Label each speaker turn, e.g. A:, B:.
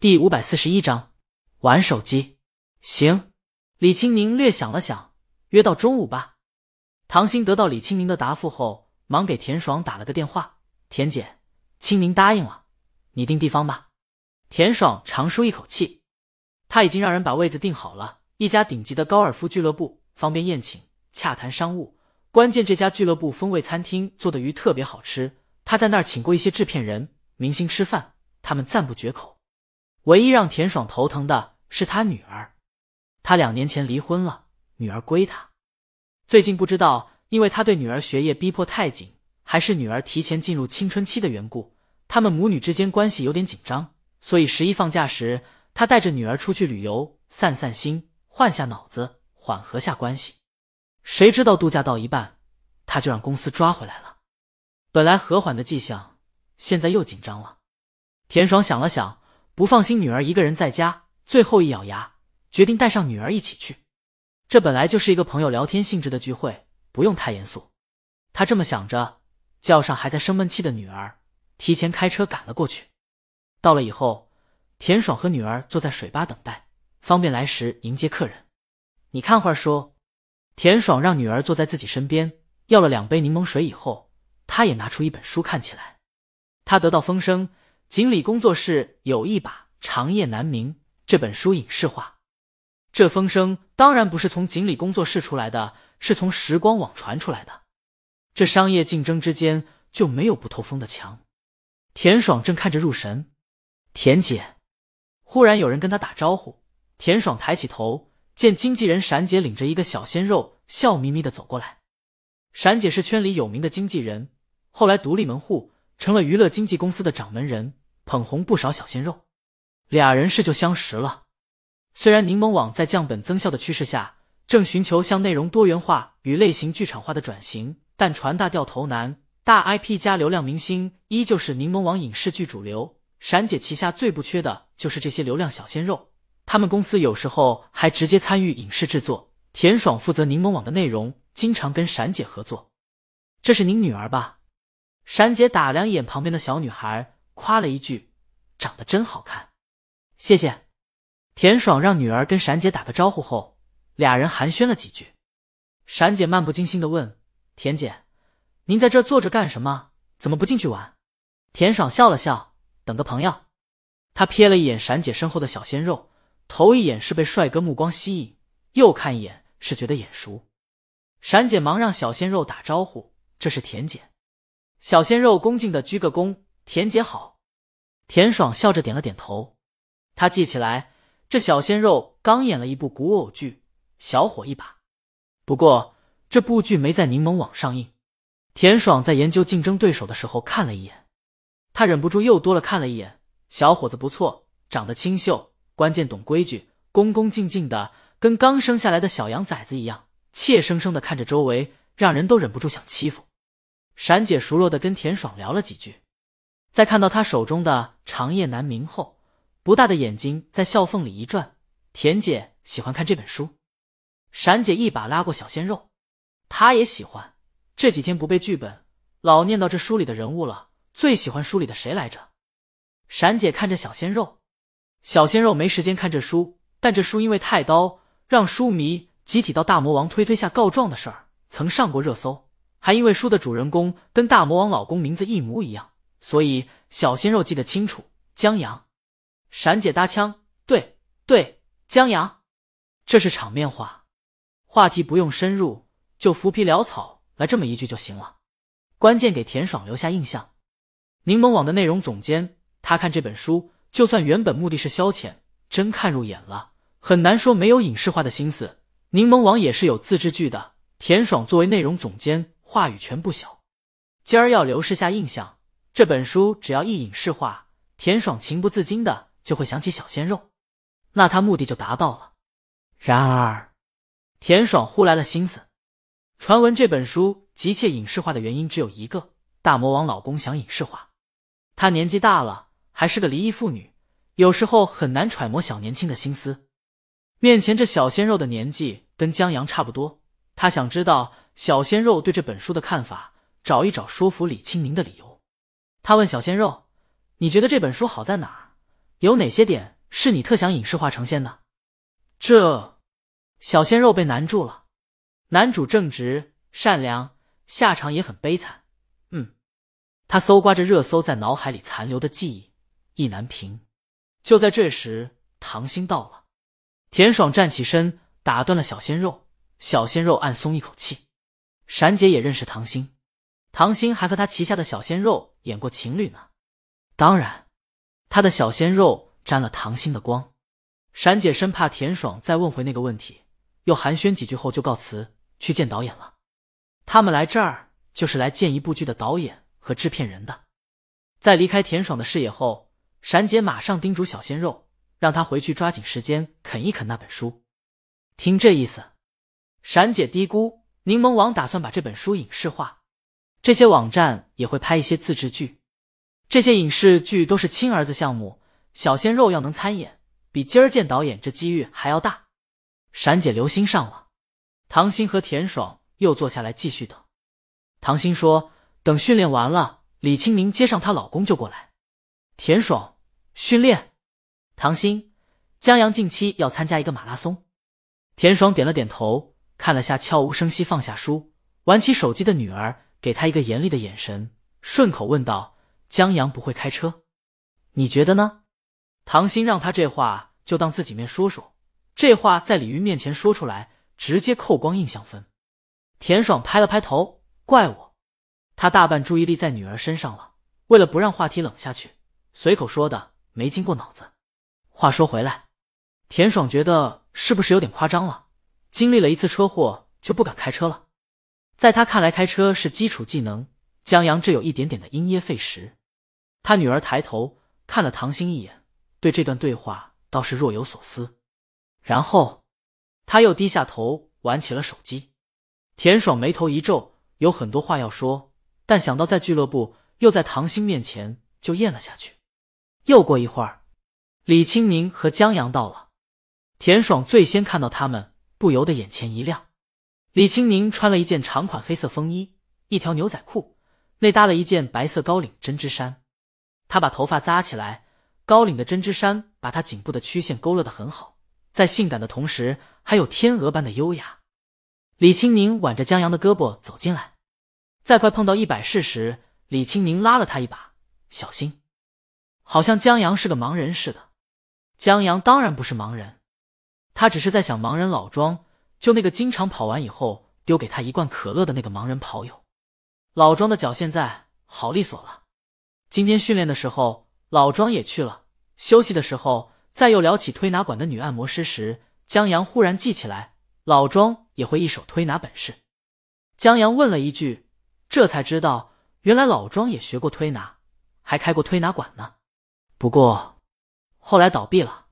A: 第五百四十一章，玩手机。行，李青宁略想了想，约到中午吧。唐鑫得到李青宁的答复后，忙给田爽打了个电话：“田姐，青宁答应了，你定地方吧。”田爽长舒一口气，他已经让人把位子定好了，一家顶级的高尔夫俱乐部，方便宴请、洽谈商务。关键这家俱乐部风味餐厅做的鱼特别好吃，他在那儿请过一些制片人、明星吃饭，他们赞不绝口。唯一让田爽头疼的是他女儿，他两年前离婚了，女儿归他。最近不知道因为他对女儿学业逼迫太紧，还是女儿提前进入青春期的缘故，他们母女之间关系有点紧张。所以十一放假时，他带着女儿出去旅游，散散心，换下脑子，缓和下关系。谁知道度假到一半，他就让公司抓回来了。本来和缓的迹象，现在又紧张了。田爽想了想。不放心女儿一个人在家，最后一咬牙，决定带上女儿一起去。这本来就是一个朋友聊天性质的聚会，不用太严肃。他这么想着，叫上还在生闷气的女儿，提前开车赶了过去。到了以后，田爽和女儿坐在水吧等待，方便来时迎接客人。你看会儿书。田爽让女儿坐在自己身边，要了两杯柠檬水以后，他也拿出一本书看起来。他得到风声。锦鲤工作室有一把《长夜难明》这本书影视化，这风声当然不是从锦鲤工作室出来的，是从时光网传出来的。这商业竞争之间就没有不透风的墙。田爽正看着入神，田姐，忽然有人跟他打招呼。田爽抬起头，见经纪人闪姐领着一个小鲜肉，笑眯眯的走过来。闪姐是圈里有名的经纪人，后来独立门户。成了娱乐经纪公司的掌门人，捧红不少小鲜肉，俩人是就相识了。虽然柠檬网在降本增效的趋势下，正寻求向内容多元化与类型剧场化的转型，但传大掉头难，大 IP 加流量明星依旧是柠檬网影视剧主流。闪姐旗下最不缺的就是这些流量小鲜肉，他们公司有时候还直接参与影视制作。田爽负责柠檬网的内容，经常跟闪姐合作。这是您女儿吧？闪姐打量一眼旁边的小女孩，夸了一句：“长得真好看。”谢谢。田爽让女儿跟闪姐打个招呼后，俩人寒暄了几句。闪姐漫不经心的问：“田姐，您在这坐着干什么？怎么不进去玩？”田爽笑了笑：“等个朋友。”他瞥了一眼闪姐身后的小鲜肉，头一眼是被帅哥目光吸引，又看一眼是觉得眼熟。闪姐忙让小鲜肉打招呼：“这是田姐。”小鲜肉恭敬的鞠个躬，田姐好。田爽笑着点了点头。他记起来，这小鲜肉刚演了一部古偶剧，小火一把。不过这部剧没在柠檬网上映。田爽在研究竞争对手的时候看了一眼，他忍不住又多了看了一眼。小伙子不错，长得清秀，关键懂规矩，恭恭敬敬的，跟刚生下来的小羊崽子一样，怯生生的看着周围，让人都忍不住想欺负。闪姐熟络的跟田爽聊了几句，在看到他手中的《长夜难明》后，不大的眼睛在笑缝里一转。田姐喜欢看这本书，闪姐一把拉过小鲜肉，他也喜欢。这几天不背剧本，老念叨这书里的人物了。最喜欢书里的谁来着？闪姐看着小鲜肉，小鲜肉没时间看这书，但这书因为太刀，让书迷集体到大魔王推推下告状的事儿，曾上过热搜。还因为书的主人公跟大魔王老公名字一模一样，所以小鲜肉记得清楚。江阳，闪姐搭腔，对对，江阳，这是场面话，话题不用深入，就浮皮潦草来这么一句就行了。关键给田爽留下印象。柠檬网的内容总监，他看这本书，就算原本目的是消遣，真看入眼了，很难说没有影视化的心思。柠檬网也是有自制剧的，田爽作为内容总监。话语权不小，今儿要留示下印象。这本书只要一影视化，田爽情不自禁的就会想起小鲜肉，那他目的就达到了。然而，田爽忽来了心思。传闻这本书急切影视化的原因只有一个：大魔王老公想影视化。他年纪大了，还是个离异妇女，有时候很难揣摩小年轻的心思。面前这小鲜肉的年纪跟江阳差不多，他想知道。小鲜肉对这本书的看法，找一找说服李青明的理由。他问小鲜肉：“你觉得这本书好在哪儿？有哪些点是你特想影视化呈现的？这小鲜肉被难住了。男主正直善良，下场也很悲惨。嗯，他搜刮着热搜在脑海里残留的记忆，意难平。就在这时，唐心到了。田爽站起身，打断了小鲜肉。小鲜肉暗松一口气。闪姐也认识唐心，唐心还和他旗下的小鲜肉演过情侣呢。当然，他的小鲜肉沾了唐心的光。闪姐生怕田爽再问回那个问题，又寒暄几句后就告辞去见导演了。他们来这儿就是来见一部剧的导演和制片人的。在离开田爽的视野后，闪姐马上叮嘱小鲜肉。让他回去抓紧时间啃一啃那本书。听这意思，闪姐嘀咕：“柠檬网打算把这本书影视化，这些网站也会拍一些自制剧。这些影视剧都是亲儿子项目，小鲜肉要能参演，比今儿见导演这机遇还要大。”闪姐留心上了。唐鑫和田爽又坐下来继续等。唐鑫说：“等训练完了，李清明接上她老公就过来。”田爽训练。唐鑫、江阳近期要参加一个马拉松。田爽点了点头，看了下悄无声息放下书、玩起手机的女儿，给他一个严厉的眼神，顺口问道：“江阳不会开车，你觉得呢？”唐鑫让他这话就当自己面说说，这话在李云面前说出来，直接扣光印象分。田爽拍了拍头，怪我，他大半注意力在女儿身上了。为了不让话题冷下去，随口说的，没经过脑子。话说回来，田爽觉得是不是有点夸张了？经历了一次车祸就不敢开车了？在他看来，开车是基础技能。江阳这有一点点的因噎废食。他女儿抬头看了唐鑫一眼，对这段对话倒是若有所思。然后他又低下头玩起了手机。田爽眉头一皱，有很多话要说，但想到在俱乐部又在唐鑫面前，就咽了下去。又过一会儿。李清明和江阳到了，田爽最先看到他们，不由得眼前一亮。李清宁穿了一件长款黑色风衣，一条牛仔裤，内搭了一件白色高领针织衫。他把头发扎起来，高领的针织衫把他颈部的曲线勾勒的很好，在性感的同时还有天鹅般的优雅。李清宁挽着江阳的胳膊走进来，在快碰到一百式时，李清宁拉了他一把，小心，好像江阳是个盲人似的。江阳当然不是盲人，他只是在想盲人老庄，就那个经常跑完以后丢给他一罐可乐的那个盲人跑友。老庄的脚现在好利索了。今天训练的时候，老庄也去了。休息的时候，再又聊起推拿馆的女按摩师时，江阳忽然记起来，老庄也会一手推拿本事。江阳问了一句，这才知道原来老庄也学过推拿，还开过推拿馆呢。不过。后来倒闭了。